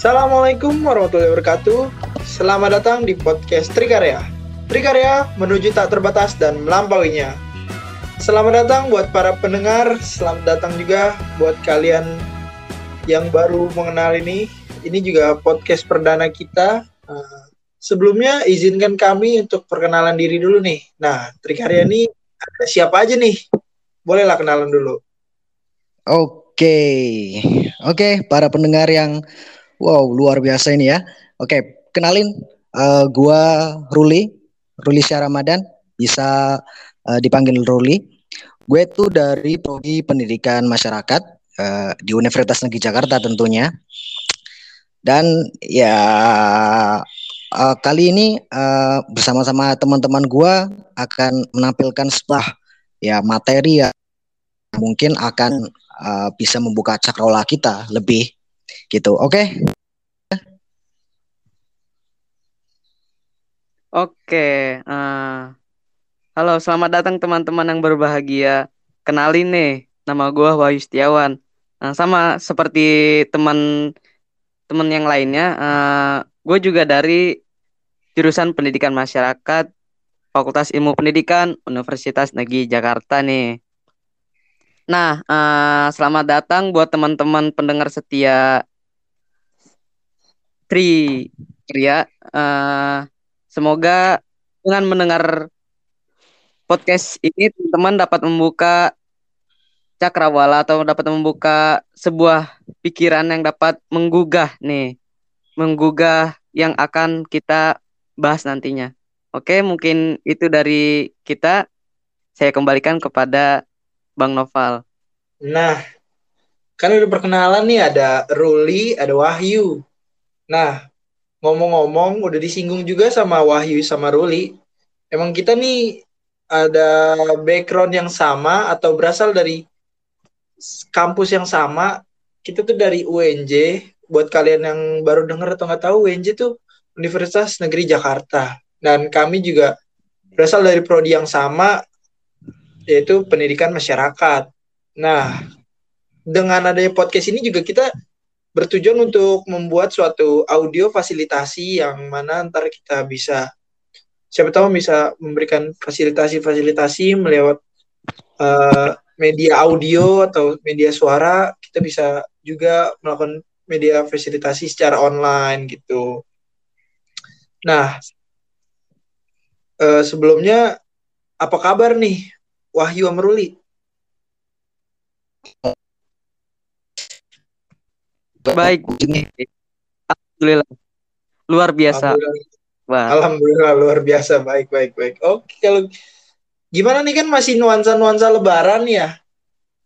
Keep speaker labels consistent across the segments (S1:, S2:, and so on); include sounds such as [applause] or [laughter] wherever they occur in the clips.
S1: Assalamualaikum warahmatullahi wabarakatuh. Selamat datang di podcast Trikarya. Trikarya menuju tak terbatas dan melampauinya. Selamat datang buat para pendengar, selamat datang juga buat kalian yang baru mengenal ini. Ini juga podcast perdana kita. Uh, sebelumnya izinkan kami untuk perkenalan diri dulu nih. Nah, Trikarya ini ada siapa aja nih? Bolehlah kenalan dulu.
S2: Oke, oke para pendengar yang wow luar biasa ini ya. Oke, kenalin uh, gua Ruli, Ruli Syah Ramadan, bisa uh, dipanggil Ruli. Gue tuh dari prodi pendidikan masyarakat uh, di Universitas Negeri Jakarta tentunya. Dan ya uh, kali ini uh, bersama-sama teman-teman gue akan menampilkan sebuah ya materi ya mungkin akan uh, bisa membuka cakrawala kita lebih gitu. Oke. Okay?
S3: Oke, uh, halo selamat datang teman-teman yang berbahagia. Kenalin nih, nama gue Wahyu Setiawan. Nah, sama seperti teman-teman yang lainnya, uh, eh, gue juga dari jurusan Pendidikan Masyarakat, Fakultas Ilmu Pendidikan, Universitas Negeri Jakarta nih. Nah, uh, selamat datang buat teman-teman pendengar setia Tri Ria. Uh, Semoga dengan mendengar podcast ini teman-teman dapat membuka cakrawala atau dapat membuka sebuah pikiran yang dapat menggugah nih, menggugah yang akan kita bahas nantinya. Oke, mungkin itu dari kita. Saya kembalikan kepada Bang Noval.
S1: Nah, kan udah perkenalan nih ada Ruli, ada Wahyu. Nah, ngomong-ngomong udah disinggung juga sama Wahyu sama Ruli. Emang kita nih ada background yang sama atau berasal dari kampus yang sama. Kita tuh dari UNJ. Buat kalian yang baru dengar atau nggak tahu, UNJ tuh Universitas Negeri Jakarta. Dan kami juga berasal dari prodi yang sama, yaitu pendidikan masyarakat. Nah, dengan adanya podcast ini juga kita bertujuan untuk membuat suatu audio fasilitasi yang mana ntar kita bisa siapa tahu bisa memberikan fasilitasi-fasilitasi melewat uh, media audio atau media suara kita bisa juga melakukan media fasilitasi secara online gitu. Nah, uh, sebelumnya apa kabar nih Wahyu Amruli?
S3: Baik. Alhamdulillah. Luar biasa.
S1: Alhamdulillah. Alhamdulillah luar biasa. Baik, baik, baik. Oke, kalau gimana nih kan masih nuansa-nuansa lebaran ya.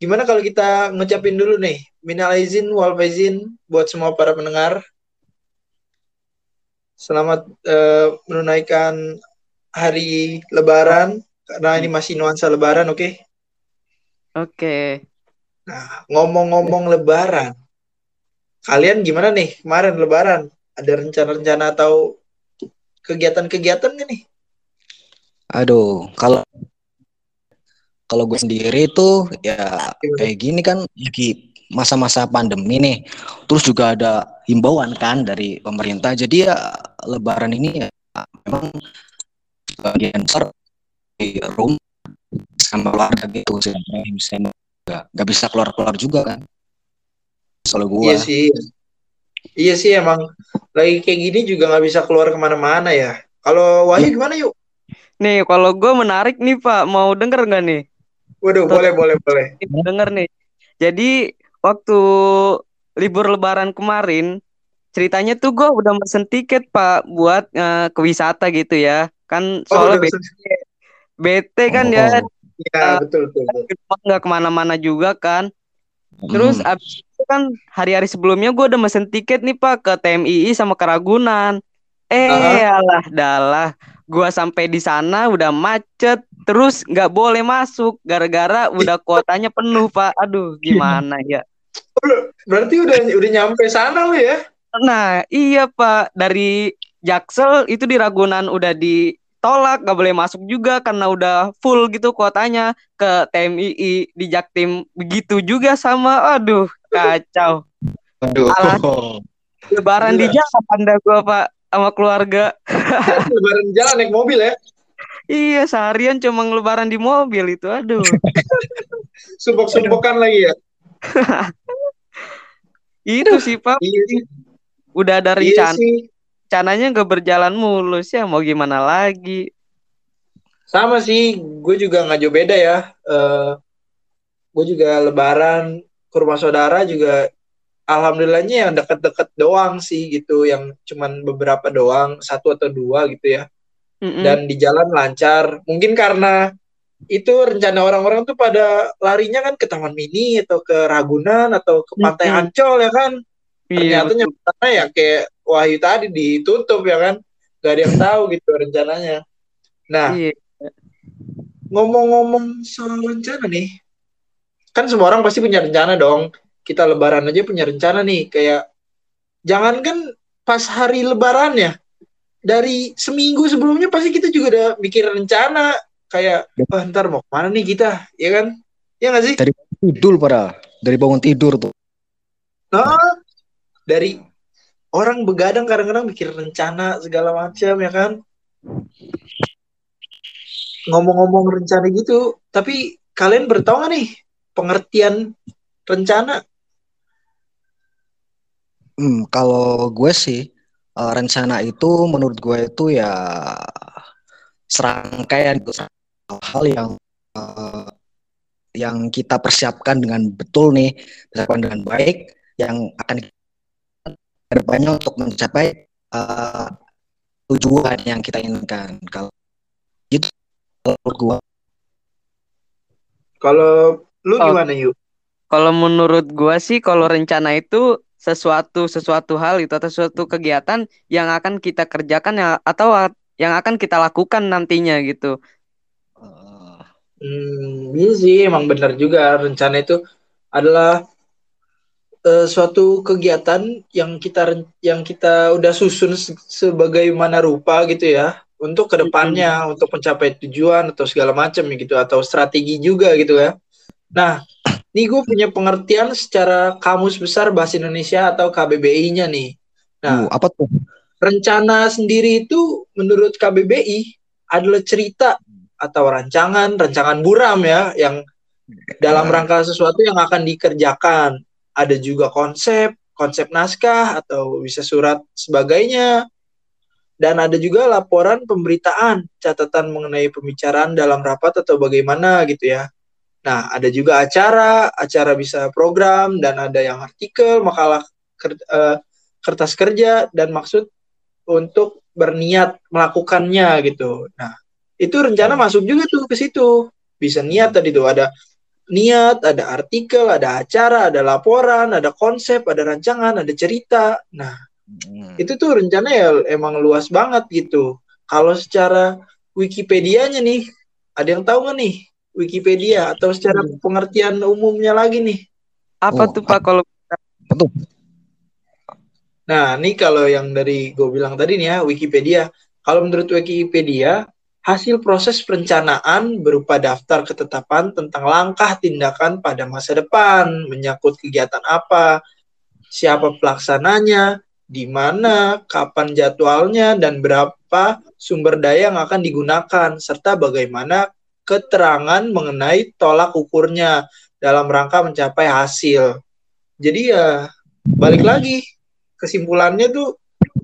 S1: Gimana kalau kita ngucapin dulu nih, minal izin wal faizin buat semua para pendengar. Selamat uh, menunaikan hari lebaran karena ini masih nuansa lebaran, oke? Okay?
S3: Oke. Okay.
S1: Nah, ngomong-ngomong lebaran, kalian gimana nih kemarin lebaran? Ada rencana-rencana atau kegiatan-kegiatan gak nih?
S2: Aduh, kalau kalau gue sendiri itu ya kayak gini kan lagi masa-masa pandemi nih. Terus juga ada himbauan kan dari pemerintah. Jadi ya lebaran ini ya memang bagian besar di rumah sama keluarga gitu. Saya nggak bisa keluar-keluar juga kan?
S1: Kalau gue iya sih. Iya sih emang lagi kayak gini juga nggak bisa keluar ke mana-mana ya. Kalau Wahyu iya. gimana yuk?
S3: Nih kalau gue menarik nih pak. Mau denger nggak nih?
S1: Waduh Tuh, boleh boleh. boleh
S3: denger nih. Jadi waktu libur lebaran kemarin ceritanya tuh gue udah mesen tiket pak buat uh, ke wisata gitu ya. Kan oh, soalnya oh, bete, kan oh, ya
S1: Iya betul betul.
S3: Nggak ke mana-mana juga kan. Terus hmm. abis itu kan hari-hari sebelumnya gue udah mesen tiket nih pak ke TMII sama Keragunan. Eh uh-huh. alah dalah, gue sampai di sana udah macet, terus nggak boleh masuk gara-gara udah kuotanya penuh pak. Aduh gimana ya?
S1: Berarti udah udah nyampe sana lo ya?
S3: Nah iya pak dari Jaksel itu di Ragunan udah di tolak gak boleh masuk juga karena udah full gitu kuotanya ke TMII di Jaktim begitu juga sama aduh kacau
S1: aduh [laughs]
S3: Lebaran di jalan dah gua Pak sama keluarga. [laughs]
S1: Lebaran jalan naik mobil ya.
S3: Iya, seharian cuma ngelebaran di mobil itu. Aduh. [laughs]
S1: Sumpok-sumpokan lagi ya.
S3: Itu sih, Pak.
S1: Iya.
S3: Udah ada
S1: Iya
S3: rencana,
S1: sih.
S3: Rencananya nggak berjalan mulus ya. Mau gimana lagi?
S1: Sama sih, gue juga nggak jauh beda ya. Eh, gue juga lebaran ke rumah saudara juga alhamdulillahnya yang deket-deket doang sih gitu, yang cuman beberapa doang, satu atau dua gitu ya.
S3: Mm-mm.
S1: Dan di jalan lancar. Mungkin karena itu rencana orang-orang tuh pada larinya kan ke Taman Mini atau ke Ragunan atau ke Pantai
S3: Mm-mm.
S1: Ancol ya kan.
S3: Iya,
S1: Ternyata
S3: betul.
S1: nyampe ya kayak Wahyu tadi ditutup ya kan. Gak ada yang [laughs] tahu gitu rencananya. Nah,
S3: Iya.
S1: ngomong-ngomong soal rencana nih, kan semua orang pasti punya rencana dong. Kita lebaran aja punya rencana nih, kayak jangankan pas hari lebaran ya, dari seminggu sebelumnya pasti kita juga udah bikin rencana kayak wah ntar mau ke mana nih kita, ya kan? Ya nggak sih?
S2: Dari tidur padahal. Dari bangun tidur tuh.
S1: Nah, dari orang begadang kadang-kadang bikin rencana segala macam ya kan? Ngomong-ngomong rencana gitu, tapi kalian bertahu nggak nih pengertian rencana?
S2: Hmm, kalau gue sih eh, rencana itu menurut gue itu ya serangkaian gitu, hal yang eh, yang kita persiapkan dengan betul nih, persiapkan dengan baik, yang akan ke depannya untuk mencapai eh, tujuan yang kita inginkan. Kalau gitu menurut gue.
S1: Kalau lu
S3: Oh.
S1: gimana yuk?
S3: Kalau menurut gua sih kalau rencana itu sesuatu sesuatu hal itu atau sesuatu kegiatan yang akan kita kerjakan ya, atau yang akan kita lakukan nantinya gitu.
S2: eh,
S1: Hmm, iya sih emang benar juga rencana itu adalah eh, suatu kegiatan yang kita yang kita udah susun se- sebagaimana rupa gitu ya untuk ke depannya untuk mencapai tujuan atau segala macam gitu atau strategi juga gitu ya. Nah, nih gue punya pengertian secara kamus besar bahasa Indonesia atau KBBI-nya nih.
S2: uh,
S1: Nah,
S2: apa tuh?
S1: rencana sendiri itu menurut KBBI adalah cerita atau rancangan, rancangan buram ya yang dalam
S2: Ya.
S1: rangka sesuatu yang akan dikerjakan. Ada juga konsep, konsep naskah atau bisa surat sebagainya. Dan ada juga laporan pemberitaan, catatan mengenai pembicaraan dalam rapat atau bagaimana gitu ya. Nah, ada juga acara, acara bisa program dan ada yang artikel, makalah eh, kertas kerja dan maksud untuk berniat melakukannya gitu. Nah, itu rencana masuk juga tuh ke situ. Bisa niat tadi tuh ada niat, ada artikel, ada acara, ada laporan, ada konsep, ada rancangan, ada cerita. Nah,
S2: Hmm.
S1: itu tuh rencana ya emang luas banget gitu. Kalau secara Wikipedia-nya nih, ada yang tahu nggak nih Wikipedia atau secara pengertian umumnya lagi nih?
S3: Apa
S2: Oh,
S3: tuh Pak kalau
S2: tuh?
S1: Nah, ini kalau yang dari gue bilang tadi nih ya, Wikipedia. Kalau menurut Wikipedia, hasil proses perencanaan berupa daftar ketetapan tentang langkah tindakan pada masa depan, menyangkut kegiatan apa, siapa pelaksananya, di mana, kapan jadwalnya, dan berapa sumber daya yang akan digunakan, serta bagaimana keterangan mengenai tolak ukurnya dalam rangka mencapai hasil. Jadi ya balik lagi kesimpulannya tuh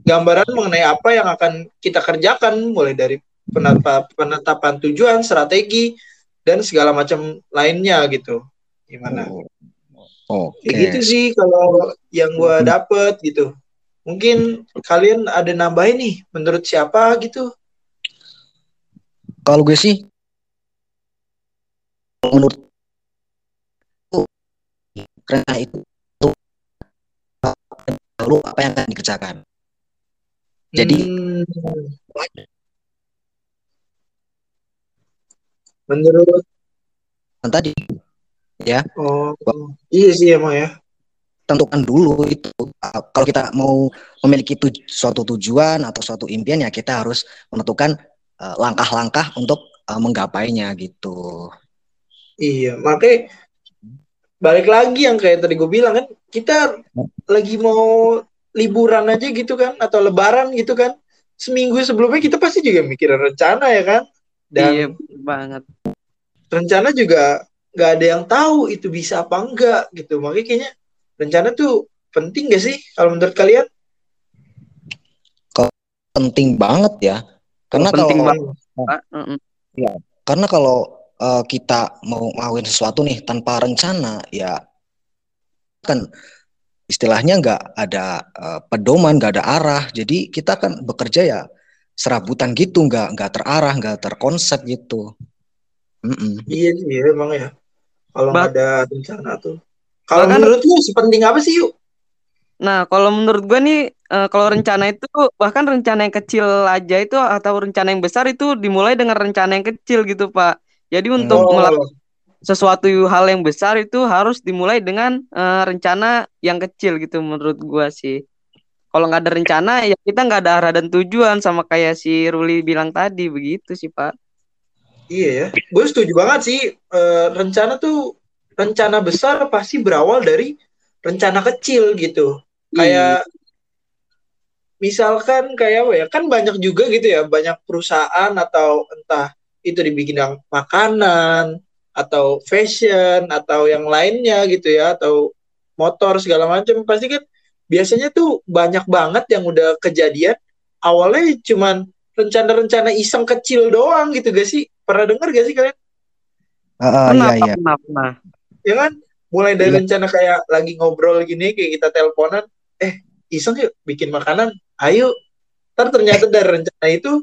S1: gambaran mengenai apa yang akan kita kerjakan mulai dari penetapan tujuan, strategi dan segala macam lainnya gitu. Gimana?
S2: Oh, Oke.
S1: Kayak gitu sih kalau yang gua dapet gitu. Mungkin kalian ada nambahin nih menurut siapa gitu?
S2: Kalau gue sih menurut karena itu lalu apa yang akan dikerjakan. Jadi
S1: Hmm, menurut
S2: kan tadi ya
S1: oh iya sih emang ya.
S2: tentukan dulu itu uh, kalau kita mau memiliki tuj- suatu tujuan atau suatu impian ya kita harus menentukan uh, langkah-langkah untuk uh, menggapainya gitu.
S1: Iya, makanya balik lagi yang kayak tadi gue bilang kan, kita lagi mau liburan aja gitu kan atau lebaran gitu kan seminggu sebelumnya kita pasti juga mikirin rencana ya kan dan
S3: Iya banget.
S1: Rencana juga nggak ada yang tahu itu bisa apa enggak gitu. Makanya kayaknya rencana tuh penting gak sih kalau menurut kalian?
S2: Penting banget ya. Karena
S3: Penting
S2: kalau
S3: banget. Mm-mm.
S2: karena kalau eh, kita mau ngelakuin sesuatu nih tanpa rencana ya kan istilahnya nggak ada eh, pedoman nggak ada arah. Jadi kita kan bekerja ya serabutan gitu nggak nggak terarah nggak terkonsep gitu Mm-mm.
S1: iya sih emang ya kalau nggak ada rencana tuh kalau
S3: Bahkan-
S1: menurut lu sepenting apa sih yuk
S3: Nah, kalau menurut gue nih, eh, kalau rencana itu bahkan rencana yang kecil aja itu atau rencana yang besar itu dimulai dengan rencana yang kecil gitu, Pak. Jadi untuk
S1: Oh,
S3: melakukan sesuatu hal yang besar itu harus dimulai dengan eh, rencana yang kecil gitu menurut gua sih. Kalau nggak ada rencana ya kita nggak ada arah dan tujuan sama kayak si Ruli bilang tadi begitu sih, Pak.
S1: Iya ya. Gue setuju banget sih Eh, rencana tuh rencana besar pasti berawal dari rencana kecil gitu. Kayak misalkan kayak apa ya kan banyak juga gitu ya banyak perusahaan atau entah itu di bidang makanan atau fashion atau yang lainnya gitu ya atau motor segala macam. Pasti kan biasanya tuh banyak banget yang udah kejadian. Awalnya cuman rencana-rencana iseng kecil doang gitu gak sih pernah dengar gak sih kalian?
S2: Ah, ah,
S3: Pernah,
S2: iya
S3: Pak,
S2: iya.
S3: pernah, pernah.
S1: ya kan? Mulai dari
S2: Iya.
S1: rencana kayak lagi ngobrol gini kayak kita teleponan eh iseng yuk bikin makanan ayo. Ntar ternyata dari rencana itu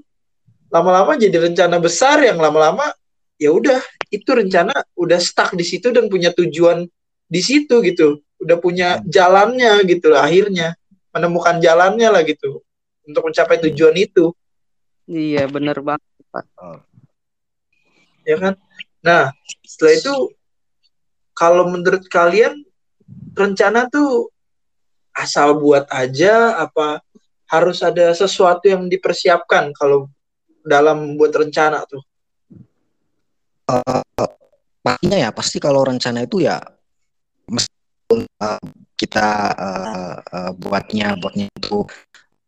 S1: lama-lama jadi rencana besar yang lama-lama ya udah itu rencana udah stuck di situ dan punya tujuan di situ gitu. Udah punya jalannya gitu lah akhirnya. Menemukan jalannya lah gitu untuk mencapai tujuan itu.
S3: Iya, bener banget.
S1: Ya kan? Nah setelah itu kalau menurut kalian rencana tuh asal buat aja apa harus ada sesuatu yang dipersiapkan kalau dalam buat rencana tuh?
S2: Pastinya ya pasti kalau rencana itu ya meskipun eh, kita eh, eh, buatnya buatnya itu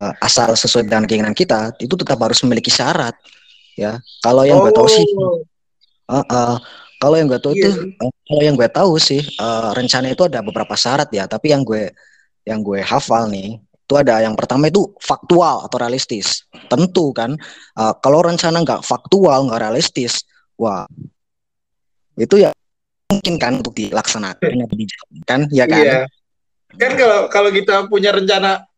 S2: eh, asal sesuai dengan keinginan kita itu tetap harus memiliki syarat ya. Kalau yang gue tahu sih Eh, eh, kalau yang gue tahu
S1: Iya
S2: itu
S1: sih.
S2: eh, kalau yang gue tahu sih eh, rencana itu ada beberapa syarat ya. Tapi yang gue yang gue hafal nih itu ada yang pertama itu faktual atau realistis. Tentu kan eh, kalau rencana nggak faktual nggak realistis wah itu ya mungkin kan untuk dilaksanakan atau dijalankan ya kan?
S1: Iya. Kan kalau kalau kita punya rencana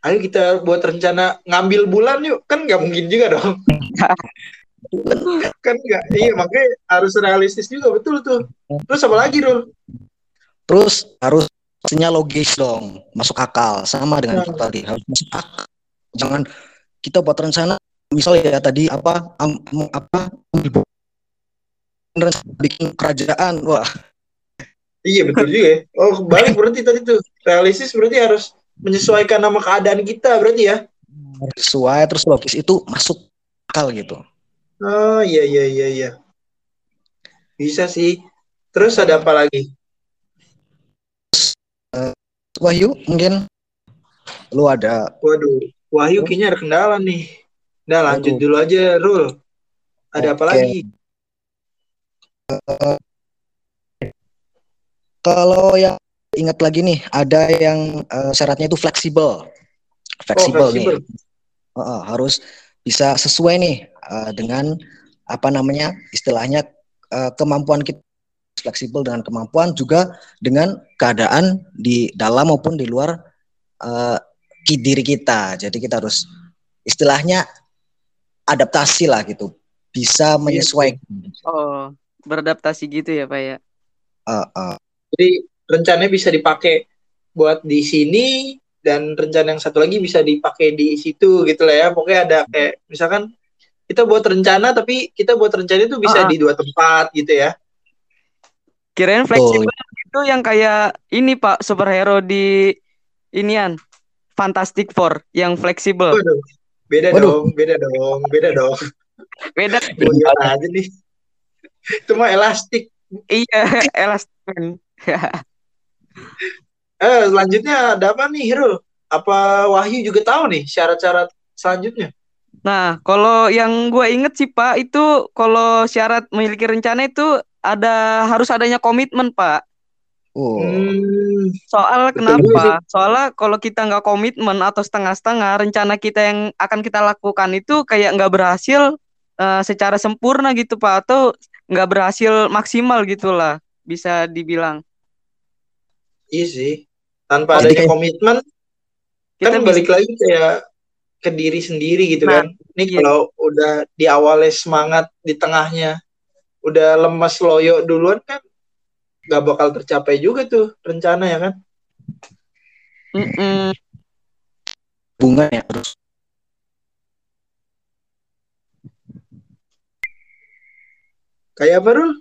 S1: ayo kita buat rencana ngambil bulan yuk kan nggak mungkin juga dong [laughs] [laughs] kan nggak iya makanya harus realistis juga betul tuh terus apa lagi Rul
S2: terus harus pastinya logis dong masuk akal sama dengan
S1: Nah.
S2: tadi harus masuk akal jangan kita buat rencana misalnya ya tadi apa am- apa bikin kerajaan wah
S1: Iya betul juga ya. Oh balik berarti tadi tuh realistis berarti harus menyesuaikan nama keadaan kita berarti ya.
S2: sesuai terus logis itu masuk akal gitu
S1: Oh iya iya iya iya. Bisa sih. Terus ada apa lagi?
S2: Wahyu mungkin lu ada
S1: Waduh, Wahyu kayaknya ada kendala nih. Nah lanjut
S2: Waduh.
S1: dulu aja Rul. Ada apa
S2: Oke.
S1: lagi?
S2: kalau yang ingat lagi nih ada yang eh, syaratnya itu fleksibel fleksibel
S1: Oh, fleksibel.
S2: nih Heeh, harus bisa sesuai nih eh, dengan apa namanya istilahnya eh, kemampuan kita fleksibel dengan kemampuan juga dengan keadaan di dalam maupun di luar eh, ki- diri kita. Jadi kita harus istilahnya adaptasi lah gitu, bisa menyesuaikan.
S3: Oh, beradaptasi gitu ya, Pak ya.
S2: Eh, eh,
S1: Jadi rencananya bisa dipakai buat di sini dan rencana yang satu lagi bisa dipakai di situ gitu lah ya. Pokoknya ada kayak misalkan kita buat rencana tapi kita buat rencana itu bisa
S3: Ah, ah.
S1: di dua tempat gitu ya.
S3: Kirain fleksibel itu yang kayak ini Pak superhero di inian Fantastic Four yang fleksibel.
S1: Waduh, beda
S2: Waduh.
S1: dong, beda dong, beda dong. [laughs]
S3: Beda.
S1: Goyang aja nih. Itu mah elastik.
S3: iya, [laughs] elastik. [laughs]
S1: Eh, selanjutnya ada apa nih, Hero? apa Wahyu juga tahu nih syarat-syarat selanjutnya?
S3: Nah, kalau yang gue inget sih Pak, itu kalau syarat memiliki rencana itu ada harus adanya komitmen Pak.
S2: Oh.
S1: Hmm,
S3: Soal
S1: Betul
S3: kenapa? Soalnya kalau kita nggak komitmen atau setengah-setengah, rencana kita yang akan kita lakukan itu kayak nggak berhasil eh, secara sempurna gitu Pak, atau nggak berhasil maksimal gitulah, bisa dibilang.
S1: iya sih. Tanpa
S2: Jadi
S1: adanya
S2: kayak-
S1: komitmen
S3: Kita
S1: kan
S3: bisa
S1: balik lagi kayak ke diri sendiri gitu
S3: Nah,
S1: kan. Ini
S3: iya.
S1: kalau udah di awalnya semangat, di tengahnya udah lemas loyo duluan kan nggak bakal tercapai juga tuh rencana ya kan.
S3: Mm-mm.
S2: Bunga ya terus.
S1: Kayak apa Rul?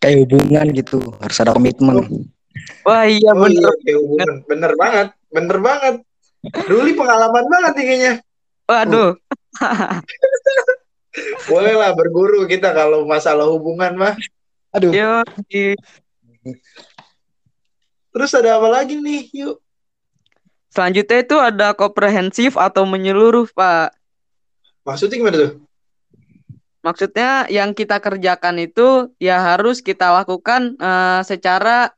S2: Kayak hubungan gitu, harus ada komitmen.
S3: Wah iya
S1: Oh
S3: bener.
S1: iya, kayak hubungan. Bener banget, bener banget. Ruli pengalaman banget nih kayaknya.
S3: Waduh.
S1: Boleh lah berguru kita kalau masalah hubungan mah.
S2: Aduh.
S3: Yo,
S1: Terus ada apa lagi nih? Yuk.
S3: selanjutnya itu ada komprehensif atau menyeluruh, Pak.
S1: Maksudnya gimana tuh?
S3: Maksudnya yang kita kerjakan itu ya harus kita lakukan eh, secara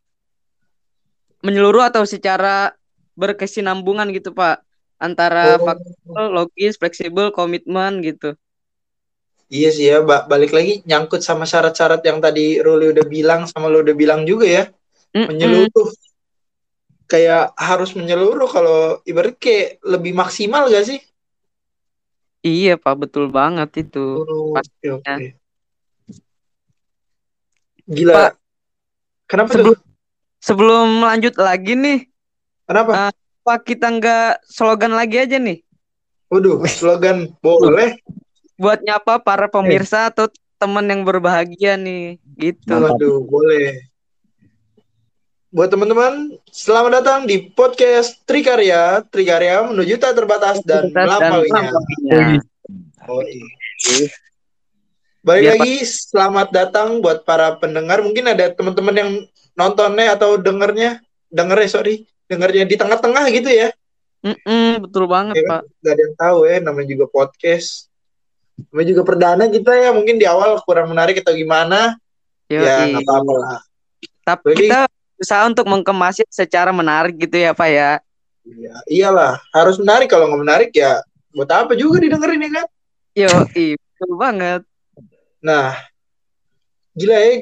S3: menyeluruh atau secara berkesinambungan gitu, Pak. Antara
S1: Oh,
S3: faktor logis, fleksibel, komitmen gitu.
S1: iya sih ya, ba- balik lagi nyangkut sama syarat-syarat yang tadi Ruli udah bilang sama lo udah bilang juga ya.
S3: Mm-mm.
S1: Menyeluruh. Kayak harus menyeluruh kalau ibarat kayak lebih maksimal gak sih?
S3: Iya, Pak, betul banget itu.
S1: Oh,
S3: pastinya.
S1: oke, oke. Gila.
S3: Pak,
S1: Kenapa
S3: sebelum-
S1: tuh?
S3: Sebelum lanjut lagi nih,
S1: Kenapa?
S3: Ah. Pak kita nggak slogan lagi aja nih
S1: Waduh, slogan boleh.
S3: buat nyapa para
S1: Eh.
S3: pemirsa atau teman yang berbahagia nih, gitu.
S1: Waduh, boleh. Buat teman-teman, selamat datang di podcast Trikarya. Trikarya menuju tak terbatas dan melampauinya. Oh, iya. Balik lagi, selamat datang buat para pendengar. Mungkin ada teman-teman yang nontonnya atau dengernya, dengernya sorry, dengernya di tengah-tengah gitu ya.
S3: Mm-mm, betul banget,
S1: kan?
S3: Pak.
S1: Gak ada yang tahu ya, namanya juga podcast. Namanya juga perdana kita ya, mungkin di awal kurang menarik atau gimana.
S3: Yoi.
S1: Ya, nggak apa-apa lah.
S3: Tapi
S1: Jadi-
S3: kita berusaha untuk mengemasnya secara menarik gitu ya, Pak ya.
S1: Iya, iyalah, harus menarik. Kalau nggak menarik ya, buat apa juga didengerin ya kan?
S3: Yo, betul banget.
S1: Nah, gila ya,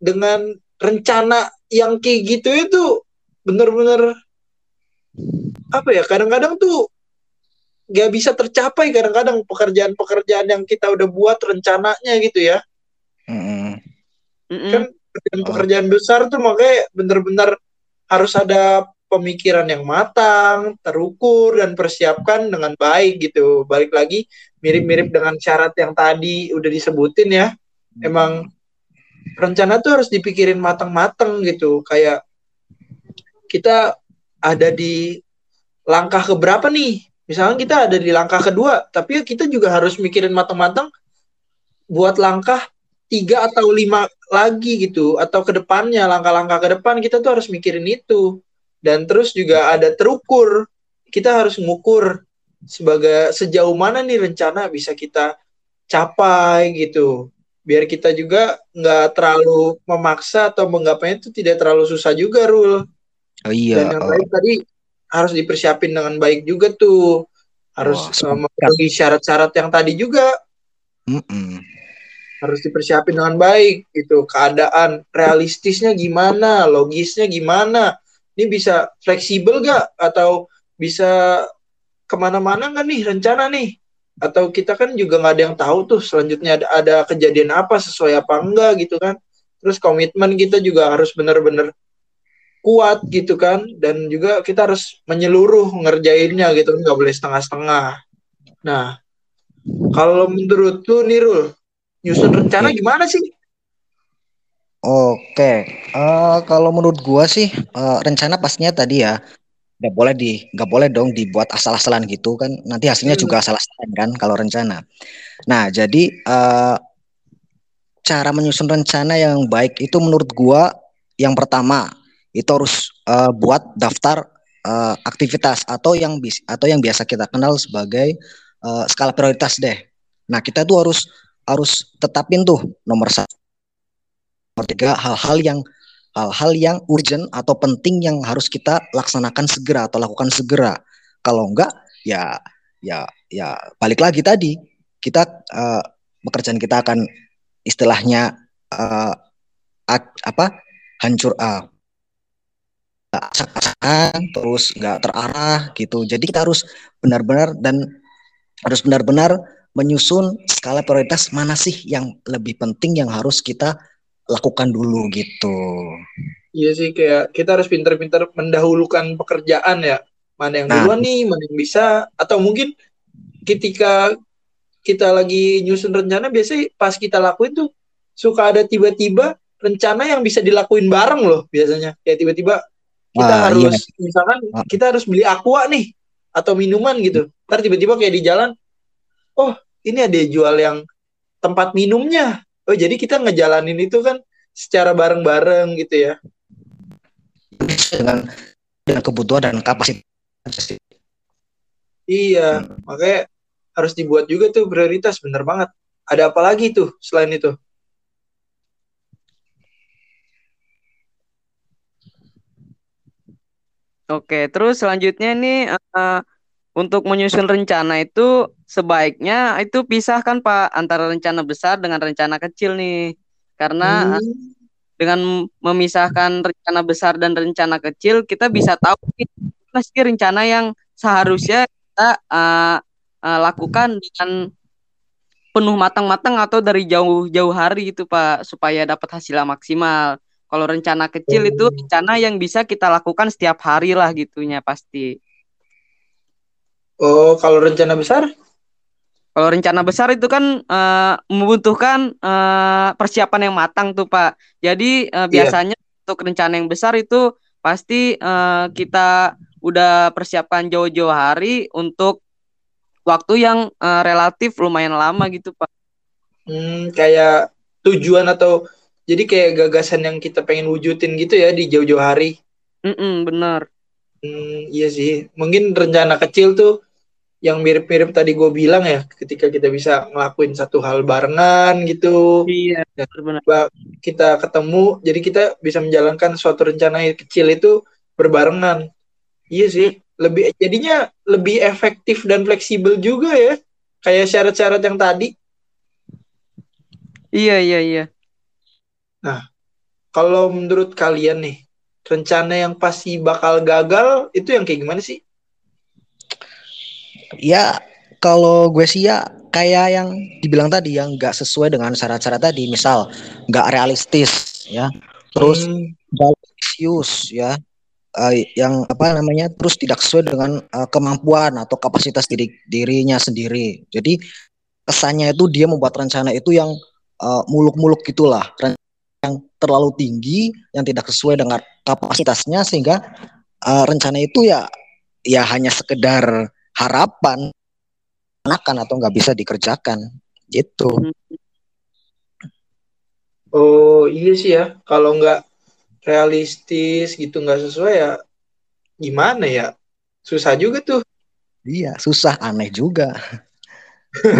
S1: dengan rencana yang kayak gitu itu bener-bener apa ya? Kadang-kadang tuh gak bisa tercapai. Kadang-kadang pekerjaan-pekerjaan yang kita udah buat rencananya gitu ya.
S2: Mm-mm.
S1: Kan pekerjaan-pekerjaan besar tuh makanya bener-bener harus ada pemikiran yang matang, terukur dan persiapkan dengan baik gitu. Balik lagi mirip-mirip dengan syarat yang tadi udah disebutin ya. Emang rencana tuh harus dipikirin matang-matang gitu. Kayak kita ada di langkah keberapa nih? Misalnya kita ada di langkah kedua, tapi kita juga harus mikirin matang-matang buat langkah tiga atau lima lagi gitu atau ke depannya langkah-langkah ke depan kita tuh harus mikirin itu dan terus juga ada terukur kita harus mengukur sebagai sejauh mana nih rencana bisa kita capai gitu biar kita juga nggak terlalu memaksa atau menggapainya itu tidak terlalu susah juga Rul
S2: Oh iya.
S1: dan yang
S2: oh.
S1: lain tadi harus dipersiapin dengan baik juga tuh harus
S2: sepakat.
S1: memenuhi syarat-syarat yang tadi juga
S2: Mm-mm.
S1: harus dipersiapin dengan baik gitu keadaan realistisnya gimana logisnya gimana ini bisa fleksibel gak atau bisa ke mana-mana nggak nih rencana nih atau kita kan juga nggak ada yang tahu tuh selanjutnya ada, ada kejadian apa sesuai apa enggak gitu kan. Terus komitmen kita juga harus benar-benar kuat gitu kan. Dan juga kita harus menyeluruh ngerjainnya gitu nggak boleh setengah-setengah. Nah kalau menurut lu nih Rul nyusun rencana gimana sih?
S2: Oke, eh, kalau menurut gua sih eh, rencana pastinya tadi ya nggak boleh di nggak boleh dong dibuat asal-asalan gitu kan nanti hasilnya
S1: Hmm.
S2: juga asal-asalan kan kalau rencana. Nah jadi eh, cara menyusun rencana yang baik itu menurut gua yang pertama itu harus eh, buat daftar uh, aktivitas atau yang bis atau yang biasa kita kenal sebagai uh, skala prioritas deh. Nah kita tuh harus harus tetapin tuh nomor satu, nomor tiga hal-hal yang hal-hal yang urgent atau penting yang harus kita laksanakan segera atau lakukan segera. Kalau enggak ya ya ya balik lagi tadi kita uh, pekerjaan kita akan istilahnya uh, apa hancur uh, terus nggak terarah gitu. Jadi kita harus benar-benar dan harus benar-benar menyusun skala prioritas mana sih yang lebih penting yang harus kita lakukan dulu gitu.
S1: Iya sih kayak kita harus pintar-pintar mendahulukan pekerjaan ya. Mana yang nah, duluan nih, mana yang bisa atau mungkin ketika kita lagi nyusun rencana biasanya pas kita lakuin tuh suka ada tiba-tiba rencana yang bisa dilakuin bareng loh biasanya. Kayak tiba-tiba kita ah, harus iya. misalkan ah. kita harus beli aqua nih atau minuman gitu. Ntar tiba-tiba kayak di jalan, oh ini ada jual yang tempat minumnya oh jadi kita ngejalanin itu kan secara bareng-bareng gitu ya?
S2: Dengan dengan kebutuhan dan kapasitas.
S1: Iya hmm. makanya harus dibuat juga tuh prioritas bener banget. Ada apa lagi tuh selain itu?
S3: Oke, terus selanjutnya nih uh, untuk menyusun rencana itu sebaiknya itu pisahkan Pak antara rencana besar dengan rencana kecil nih. Karena hmm. dengan memisahkan rencana besar dan rencana kecil kita bisa tahu sih rencana yang seharusnya kita uh, uh, lakukan dengan penuh matang-matang atau dari jauh-jauh hari itu Pak supaya dapat hasil maksimal. Kalau rencana kecil itu oh. rencana yang bisa kita lakukan setiap hari lah gitunya pasti.
S1: Oh, kalau rencana besar?
S3: Kalau rencana besar itu kan uh, membutuhkan uh, persiapan yang matang tuh Pak. Jadi uh, biasanya yeah. untuk rencana yang besar itu pasti uh, kita udah persiapkan jauh-jauh hari untuk waktu yang uh, relatif lumayan lama gitu Pak.
S1: Hmm, kayak tujuan atau jadi kayak gagasan yang kita pengen wujudin gitu ya di jauh-jauh hari.
S3: Mm -mm, benar.
S1: Hmm, iya sih. Mungkin rencana kecil tuh yang mirip-mirip tadi gue bilang ya ketika kita bisa ngelakuin satu hal barengan gitu.
S3: Iya benar
S1: kita ketemu jadi kita bisa menjalankan suatu rencana yang kecil itu berbarengan. Iya sih lebih jadinya lebih efektif dan fleksibel juga ya kayak syarat-syarat yang tadi.
S3: Iya iya iya.
S1: Nah kalau menurut kalian nih rencana yang pasti bakal gagal itu yang kayak gimana sih
S2: Ya kalau gue sih ya kayak yang dibilang tadi yang nggak sesuai dengan syarat-syarat tadi, misal nggak realistis ya, terus hmm. ya, uh, yang apa namanya, terus tidak sesuai dengan uh, kemampuan atau kapasitas diri dirinya sendiri. Jadi kesannya itu dia membuat rencana itu yang uh, muluk-muluk gitulah, yang terlalu tinggi, yang tidak sesuai dengan kapasitasnya sehingga uh, rencana itu ya ya hanya sekedar harapan akan atau nggak bisa dikerjakan gitu.
S1: Oh iya sih ya kalau nggak realistis gitu nggak sesuai ya gimana ya susah juga tuh.
S2: Iya susah aneh juga. [laughs]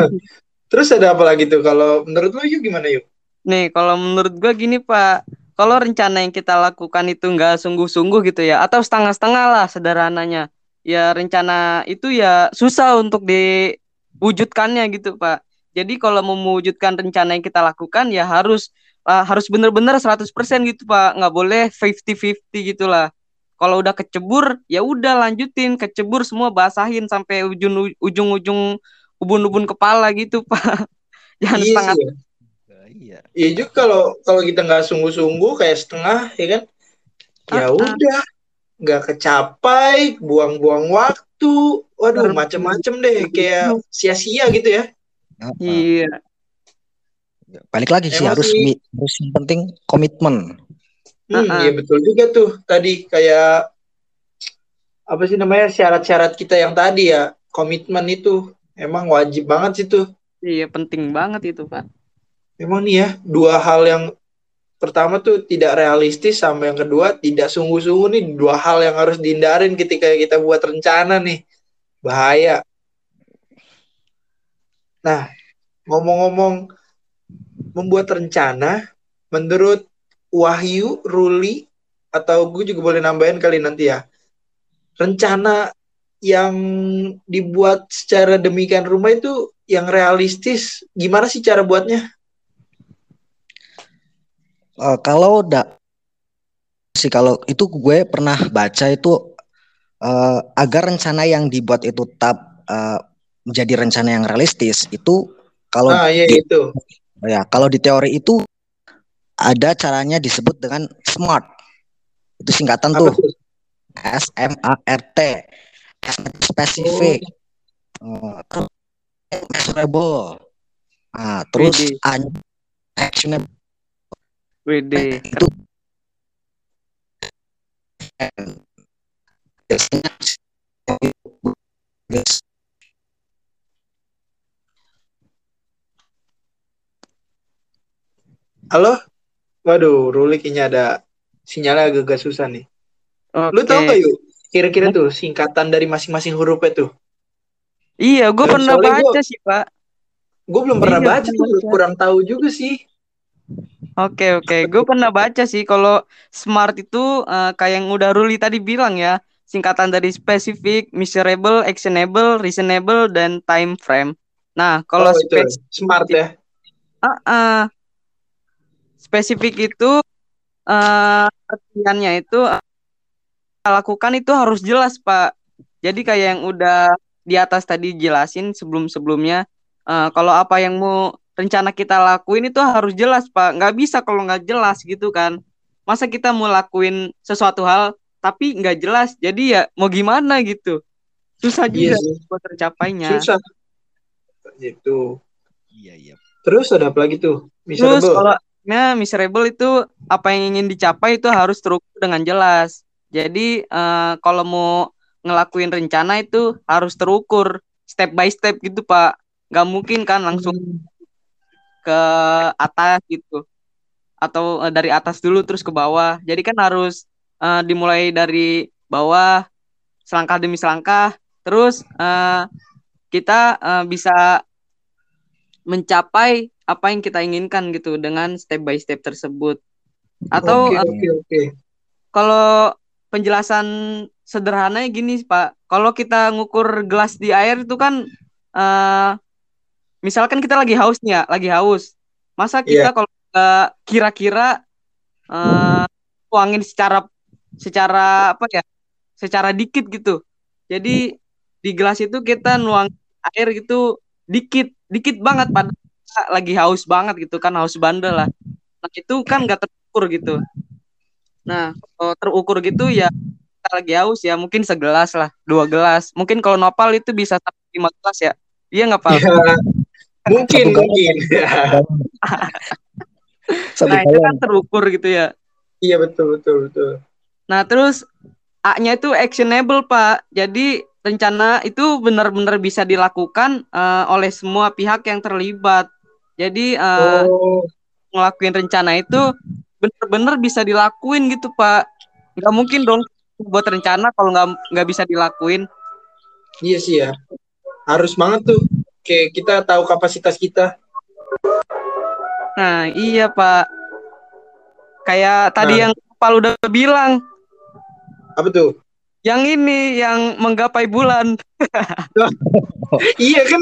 S1: Terus ada apa lagi tuh kalau menurut lo yuk gimana yuk?
S3: Nih kalau menurut gua gini pak kalau rencana yang kita lakukan itu nggak sungguh-sungguh gitu ya atau setengah-setengah lah sederhananya ya rencana itu ya susah untuk diwujudkannya gitu Pak. Jadi kalau mau mewujudkan rencana yang kita lakukan ya harus uh, harus benar-benar 100% gitu Pak. Nggak boleh 50-50 gitu lah. Kalau udah kecebur ya udah lanjutin kecebur semua basahin sampai ujung ujung-ujung ubun-ubun kepala gitu [laughs] Pak. Jangan iya setengah.
S1: Sih. Iya. Iya juga kalau kalau kita nggak sungguh-sungguh kayak setengah ya kan. Ya uh, udah nggak kecapai, buang-buang waktu, waduh macem-macem deh, kayak sia-sia gitu ya.
S3: Iya.
S2: Balik lagi sih harus sih. harus yang penting komitmen.
S1: Hmm, uh-uh. iya betul juga tuh tadi kayak apa sih namanya syarat-syarat kita yang tadi ya komitmen itu emang wajib banget sih tuh.
S3: Iya penting banget itu pak.
S1: Emang nih ya dua hal yang pertama tuh tidak realistis sama yang kedua tidak sungguh-sungguh nih dua hal yang harus dihindarin ketika kita buat rencana nih. Bahaya. Nah ngomong-ngomong membuat rencana menurut Wahyu Ruli atau gue juga boleh nambahin kali nanti ya. Rencana yang dibuat secara demikian rumah itu yang realistis gimana sih cara buatnya
S2: uh, kalau udah sih kalau itu gue pernah baca itu uh, agar rencana yang dibuat itu tetap uh, menjadi rencana yang realistis itu kalau
S1: ah, iya,
S2: di,
S1: itu.
S2: ya kalau di teori itu ada caranya disebut dengan SMART. Itu singkatan Apa tuh. S M A R T. Spesifik. Oh. uh, measurable. Nah, terus actionable
S3: WD.
S1: Halo? Waduh, Ruli kayaknya ada sinyalnya agak-agak susah nih. Okay. Lu tau gak yuk? Kira-kira tuh singkatan dari masing-masing huruf itu?
S3: Iya, gue pernah baca gua, sih, Pak.
S1: Gue belum pernah iya, baca tuh, kurang tahu juga sih.
S3: Oke oke, gue pernah baca sih kalau smart itu uh, kayak yang udah Ruli tadi bilang ya, singkatan dari spesifik, measurable, actionable, reasonable, dan time frame. Nah kalau
S1: oh, smart ya?
S3: Uh, uh, spesifik itu uh, artiannya itu uh, lakukan itu harus jelas pak. Jadi kayak yang udah di atas tadi jelasin sebelum sebelumnya, uh, kalau apa yang mau rencana kita lakuin itu harus jelas pak. Nggak bisa kalau nggak jelas gitu kan. Masa kita mau lakuin sesuatu hal tapi nggak jelas? Jadi ya mau gimana gitu? Susah iya juga yes. buat tercapainya.
S1: Susah. Itu iya iya. Terus ada apa lagi tuh?
S3: Miserable. terus kalau nah miserable itu apa yang ingin dicapai itu harus terukur dengan jelas. Jadi uh, kalau mau ngelakuin rencana itu harus terukur step by step gitu pak. Nggak mungkin kan langsung hmm ke atas gitu. Atau uh, dari atas dulu terus ke bawah. Jadi kan harus uh, dimulai dari bawah selangkah demi selangkah. Terus uh, kita uh, bisa mencapai apa yang kita inginkan gitu dengan step by step tersebut. Atau okay, okay, okay. kalau penjelasan sederhananya gini pak. Kalau kita ngukur gelas di air itu kan uh, misalkan kita lagi haus nih ya, lagi haus. Masa kita yeah. kalau uh, kira-kira uh, tuangin secara secara apa ya? Secara dikit gitu. Jadi di gelas itu kita nuang air gitu dikit, dikit banget pada lagi haus banget gitu kan, haus bandel lah. Nah, itu kan gak terukur gitu. Nah, kalau terukur gitu ya kita lagi haus ya mungkin segelas lah, dua gelas. Mungkin kalau nopal itu bisa sampai lima gelas ya. Iya nggak Pak?
S1: Mungkin mungkin.
S3: Nah itu kan terukur gitu ya.
S1: Iya betul betul betul.
S3: Nah terus A-nya itu actionable pak. Jadi rencana itu benar-benar bisa dilakukan uh, oleh semua pihak yang terlibat. Jadi uh, oh. ngelakuin rencana itu benar-benar bisa dilakuin gitu pak. Nggak mungkin dong buat rencana kalau nggak nggak bisa dilakuin.
S1: Iya sih ya. Harus banget tuh Oke, kita tahu kapasitas kita.
S3: Nah, iya, Pak. Kayak tadi nah. yang Pak udah bilang.
S1: Apa tuh?
S3: Yang ini yang menggapai bulan. [laughs]
S1: iya kan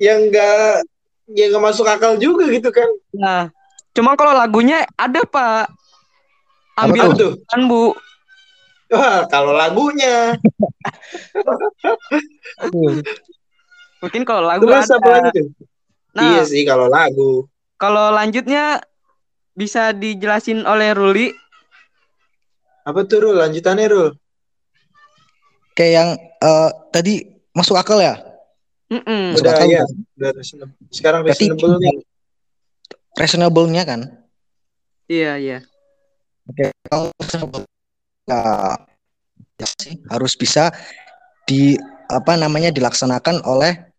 S1: yang enggak ya enggak masuk akal juga gitu kan.
S3: Nah, cuma kalau lagunya ada, Pak. Ambil tuh? Kan, Bu.
S1: Wah, kalau lagunya. [laughs]
S3: Mungkin kalau lagu Terus
S1: ada. Apa lagi Nah, iya sih kalau lagu.
S3: Kalau lanjutnya bisa dijelasin oleh Ruli.
S1: Apa tuh Rul? Lanjutannya Rul?
S2: Kayak yang uh, tadi masuk akal ya?
S1: Mm -mm. Udah akal, ya. Udah reasonable. Sekarang reasonable nih.
S2: Reasonable-nya kan?
S3: Iya, iya.
S2: Oke, kalau reasonable ya, ya sih harus bisa di apa namanya dilaksanakan oleh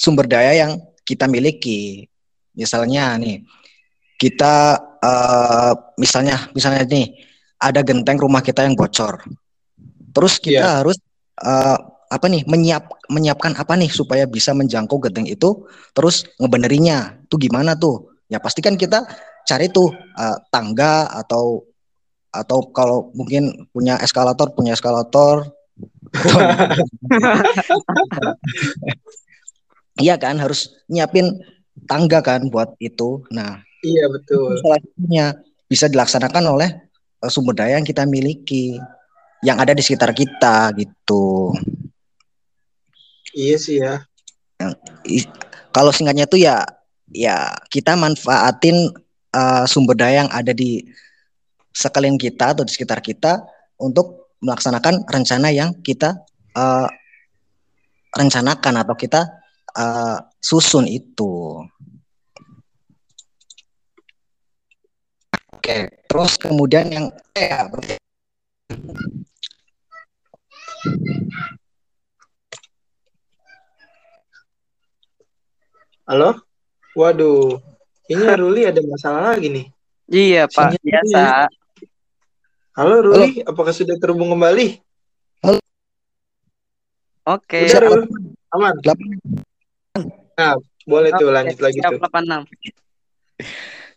S2: sumber daya yang kita miliki. Misalnya nih, kita uh, misalnya misalnya nih ada genteng rumah kita yang bocor. Terus kita yeah. harus uh, apa nih menyiap menyiapkan apa nih supaya bisa menjangkau genteng itu terus ngebenerinya tuh gimana tuh ya pasti kan kita cari tuh uh, tangga atau atau kalau mungkin punya eskalator punya eskalator [laughs] [laughs] iya kan harus nyiapin tangga kan buat itu. Nah
S1: iya betul.
S2: salah satunya bisa dilaksanakan oleh uh, sumber daya yang kita miliki yang ada di sekitar kita gitu.
S1: Iya sih ya.
S2: Kalau singkatnya itu ya ya kita manfaatin uh, sumber daya yang ada di sekeliling kita atau di sekitar kita untuk melaksanakan rencana yang kita uh, rencanakan atau kita uh, susun itu. Oke, terus kemudian yang eh,
S1: Halo? Waduh, ini Ruli ada masalah lagi nih.
S3: Iya, Pak. Sinyal Biasa.
S1: Halo Ruli, Halo. apakah sudah terhubung kembali?
S2: Halo.
S3: Oke.
S1: Okay. Udah, Aman. Nah, boleh tuh lanjut lagi tuh. 86.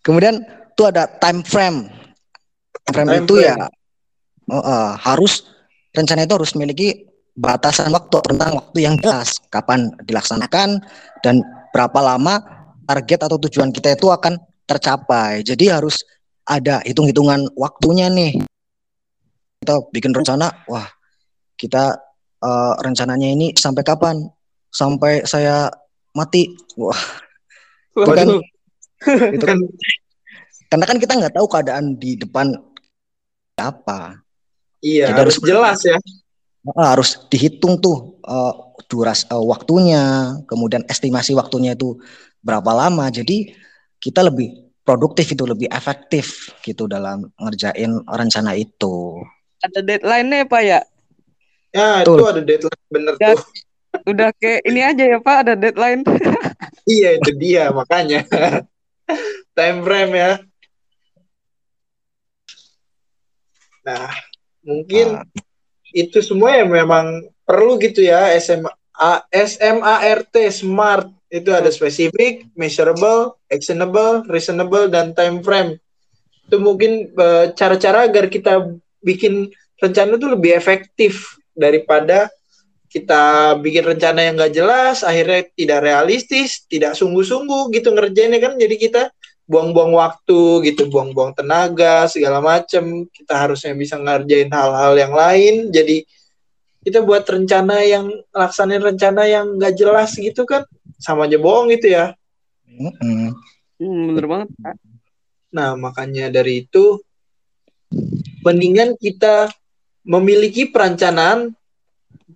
S2: Kemudian tuh ada time frame. Time frame time itu ya, frame. ya uh, uh, harus rencana itu harus memiliki batasan waktu tentang waktu yang jelas kapan dilaksanakan dan berapa lama target atau tujuan kita itu akan tercapai. Jadi harus ada hitung-hitungan waktunya nih. Kita bikin rencana, wah kita uh, rencananya ini sampai kapan? Sampai saya mati. Wah. Itu kan, itu kan karena kan kita nggak tahu keadaan di depan apa.
S1: Iya, kita harus jelas ya.
S2: Harus dihitung tuh uh, duras uh, waktunya, kemudian estimasi waktunya itu berapa lama. Jadi kita lebih produktif itu lebih efektif gitu dalam ngerjain rencana itu.
S3: Ada deadline-nya Pak ya?
S1: Ya, Betul. itu ada deadline bener ya, tuh.
S3: Udah kayak ini aja ya Pak, ada deadline. [laughs]
S1: iya, itu dia makanya. [laughs] Time frame ya. Nah, mungkin uh. itu semua yang memang perlu gitu ya SMA A, SMART SMART itu ada spesifik, measurable, actionable, reasonable dan time frame. Itu mungkin cara e, cara-cara agar kita bikin rencana itu lebih efektif daripada kita bikin rencana yang gak jelas, akhirnya tidak realistis, tidak sungguh-sungguh gitu ngerjainnya kan, jadi kita buang-buang waktu gitu, buang-buang tenaga segala macem. Kita harusnya bisa ngerjain hal-hal yang lain, jadi kita buat rencana yang laksanain rencana yang nggak jelas gitu kan. Sama aja bohong gitu ya.
S3: Mm-hmm. hmm, bener banget
S1: nah makanya dari itu mendingan kita memiliki perencanaan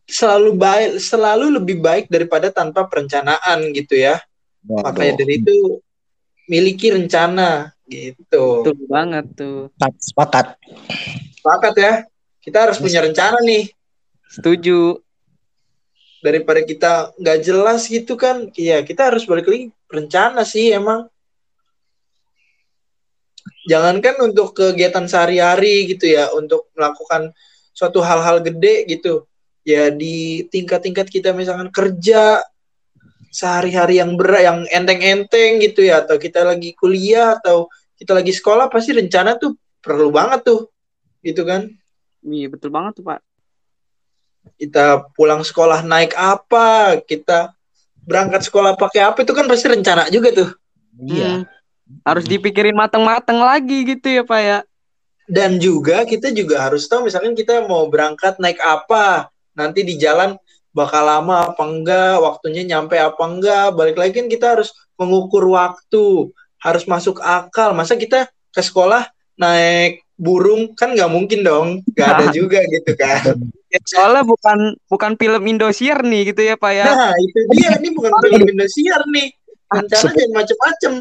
S1: selalu baik selalu lebih baik daripada tanpa perencanaan gitu ya Waduh. makanya dari itu miliki rencana gitu
S3: betul banget tuh
S2: sepakat
S1: sepakat ya kita harus punya rencana nih
S3: Setuju.
S1: Daripada kita nggak jelas gitu kan, ya kita harus balik lagi rencana sih emang. Jangankan untuk kegiatan sehari-hari gitu ya, untuk melakukan suatu hal-hal gede gitu. Ya di tingkat-tingkat kita misalkan kerja sehari-hari yang berat, yang enteng-enteng gitu ya, atau kita lagi kuliah atau kita lagi sekolah pasti rencana tuh perlu banget tuh, gitu kan?
S3: Iya betul banget tuh pak
S1: kita pulang sekolah naik apa, kita berangkat sekolah pakai apa itu kan pasti rencana juga tuh.
S3: Iya. Hmm. Harus dipikirin mateng-mateng lagi gitu ya, Pak ya.
S1: Dan juga kita juga harus tahu misalkan kita mau berangkat naik apa, nanti di jalan bakal lama apa enggak, waktunya nyampe apa enggak. Balik lagi kan kita harus mengukur waktu, harus masuk akal. Masa kita ke sekolah naik burung kan nggak mungkin dong, nggak ada [laughs] juga gitu kan.
S3: Ya, soalnya bukan bukan film Indosiar nih gitu ya Pak ya.
S1: Nah itu dia, ini bukan film Indosiar nih. Rencana jangan macem-macem.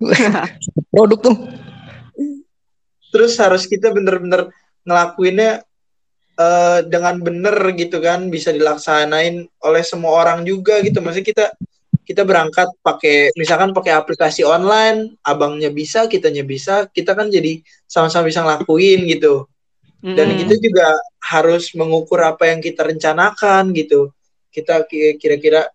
S1: [laughs]
S2: Produk tuh.
S1: Terus harus kita bener-bener ngelakuinnya uh, dengan bener gitu kan, bisa dilaksanain oleh semua orang juga gitu. Maksudnya kita kita berangkat pakai misalkan pakai aplikasi online, abangnya bisa, kitanya bisa, kita kan jadi sama-sama bisa ngelakuin gitu. Dan
S3: Mm-mm.
S1: kita juga harus mengukur apa yang kita rencanakan gitu. Kita ki- kira-kira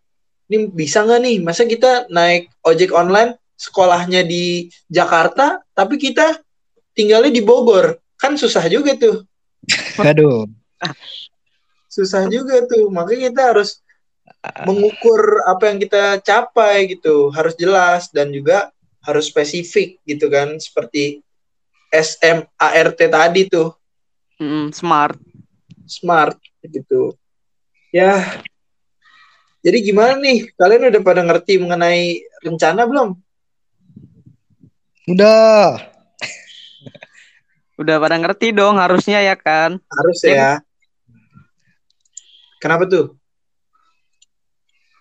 S1: ini bisa nggak nih? Masa kita naik ojek online sekolahnya di Jakarta, tapi kita tinggalnya di Bogor, kan susah juga tuh.
S2: Aduh.
S1: susah juga tuh. Makanya kita harus mengukur apa yang kita capai gitu. Harus jelas dan juga harus spesifik gitu kan. Seperti SMART tadi tuh.
S3: Mm-mm, smart.
S1: smart gitu. Ya. Jadi gimana nih? Kalian udah pada ngerti mengenai rencana belum?
S2: Udah.
S3: Udah pada ngerti dong harusnya ya kan?
S1: harus
S3: Ya.
S1: ya kenapa tuh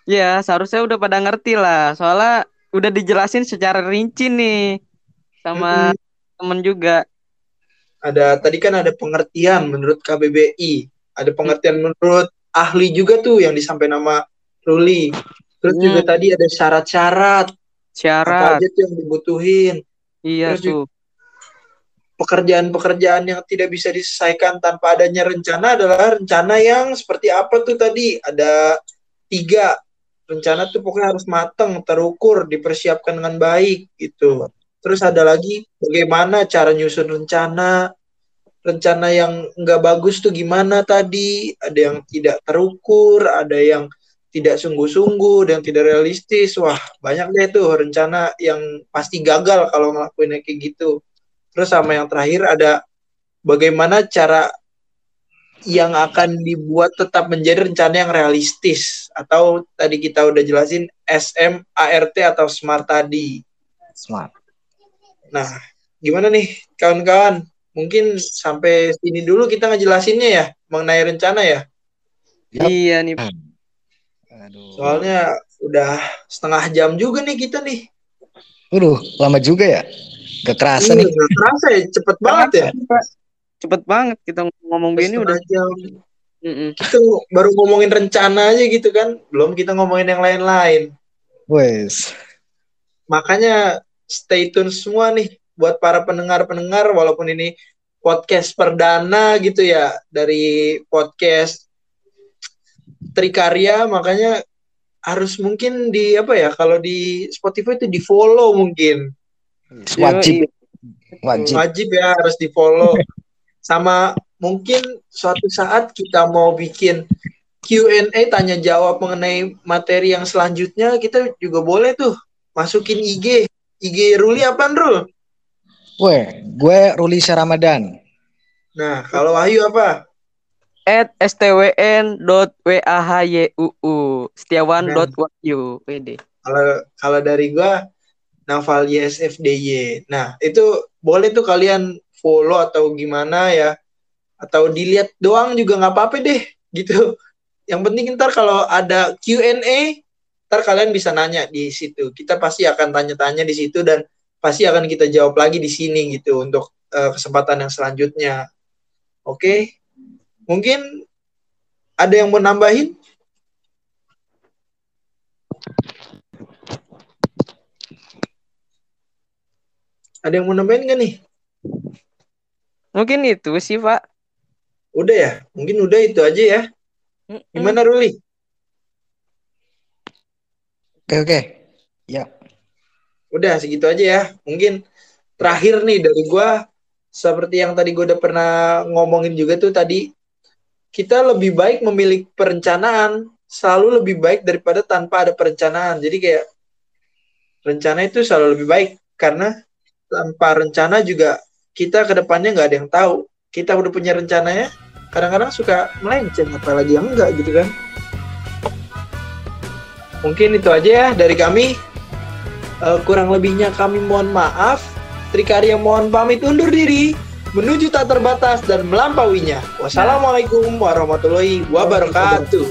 S3: Ya, seharusnya udah pada ngerti lah. Soalnya udah dijelasin secara rinci nih sama temen juga.
S1: ada tadi kan ada pengertian menurut KBBI, ada pengertian menurut ahli juga tuh yang disampaikan nama Ruli. Terus
S3: Hmm.
S1: juga tadi ada syarat-syarat apa
S3: Syarat.
S1: aja tuh yang dibutuhin.
S3: Iya
S1: Terus
S3: tuh.
S1: Pekerjaan-pekerjaan yang tidak bisa diselesaikan tanpa adanya rencana adalah rencana yang seperti apa tuh tadi? Ada tiga rencana tuh pokoknya harus matang, terukur, dipersiapkan dengan baik gitu. Terus ada lagi bagaimana cara nyusun rencana, rencana yang nggak bagus tuh gimana tadi? Ada yang tidak terukur, ada yang tidak sungguh-sungguh, yang tidak realistis. Wah, banyak deh tuh rencana yang pasti gagal kalau ngelakuinnya kayak gitu. Terus sama yang terakhir ada bagaimana cara yang akan dibuat tetap menjadi rencana yang realistis atau tadi kita udah jelasin SMART atau SMART tadi.
S2: Smart.
S1: Nah, gimana nih kawan-kawan? Mungkin sampai sini dulu kita ngejelasinnya ya mengenai rencana ya.
S3: Iya nih.
S2: Aduh.
S1: Soalnya udah setengah jam juga nih kita nih.
S2: Waduh, lama juga ya? Gak kerasa
S1: Iya,
S2: nih.
S1: nggak kerasa ya, cepet banget ya.
S3: Cepet banget kita ngomong gini udah.
S1: Jam.
S3: Mm-mm.
S1: Kita baru ngomongin rencana aja gitu kan. Belum kita ngomongin yang lain-lain.
S2: Wes.
S1: Makanya stay tune semua nih buat para pendengar-pendengar walaupun ini podcast perdana gitu ya dari podcast Trikarya makanya harus mungkin di apa ya kalau di Spotify itu di follow mungkin
S2: Wajib, wajib.
S1: wajib ya harus di follow [laughs] sama mungkin suatu saat kita mau bikin Q&A tanya jawab mengenai materi yang selanjutnya kita juga boleh tuh masukin IG IG Ruli apa Rul?
S2: Weh, gue Ruli Syaramadan.
S1: Nah kalau Wahyu apa?
S3: At stwn.wahyuu setiawan dot wahyu wd
S1: Kalau kalau dari gua Naval YSFDY. Nah itu boleh tuh kalian follow atau gimana ya atau dilihat doang juga nggak apa-apa deh gitu. Yang penting ntar kalau ada Q&A ntar kalian bisa nanya di situ. Kita pasti akan tanya-tanya di situ dan pasti akan kita jawab lagi di sini gitu untuk eh, kesempatan yang selanjutnya. Oke. Mungkin ada yang mau nambahin? Ada yang mau nambahin nggak nih?
S3: mungkin itu sih pak
S1: Udah ya? Mungkin udah itu aja ya. Gimana Ruli?
S2: Oke, oke. Ya.
S1: Udah segitu aja ya. Mungkin terakhir nih dari gua seperti yang tadi gue udah pernah ngomongin juga tuh tadi kita lebih baik memiliki perencanaan selalu lebih baik daripada tanpa ada perencanaan. Jadi kayak rencana itu selalu lebih baik karena tanpa rencana juga kita ke depannya nggak ada yang tahu. Kita udah punya rencananya, kadang-kadang suka melenceng apalagi yang enggak gitu kan. Mungkin itu aja ya dari kami. Eh, kurang lebihnya kami mohon maaf. Trikarya mohon pamit undur diri menuju tak terbatas dan melampauinya. Wassalamualaikum warahmatullahi wabarakatuh.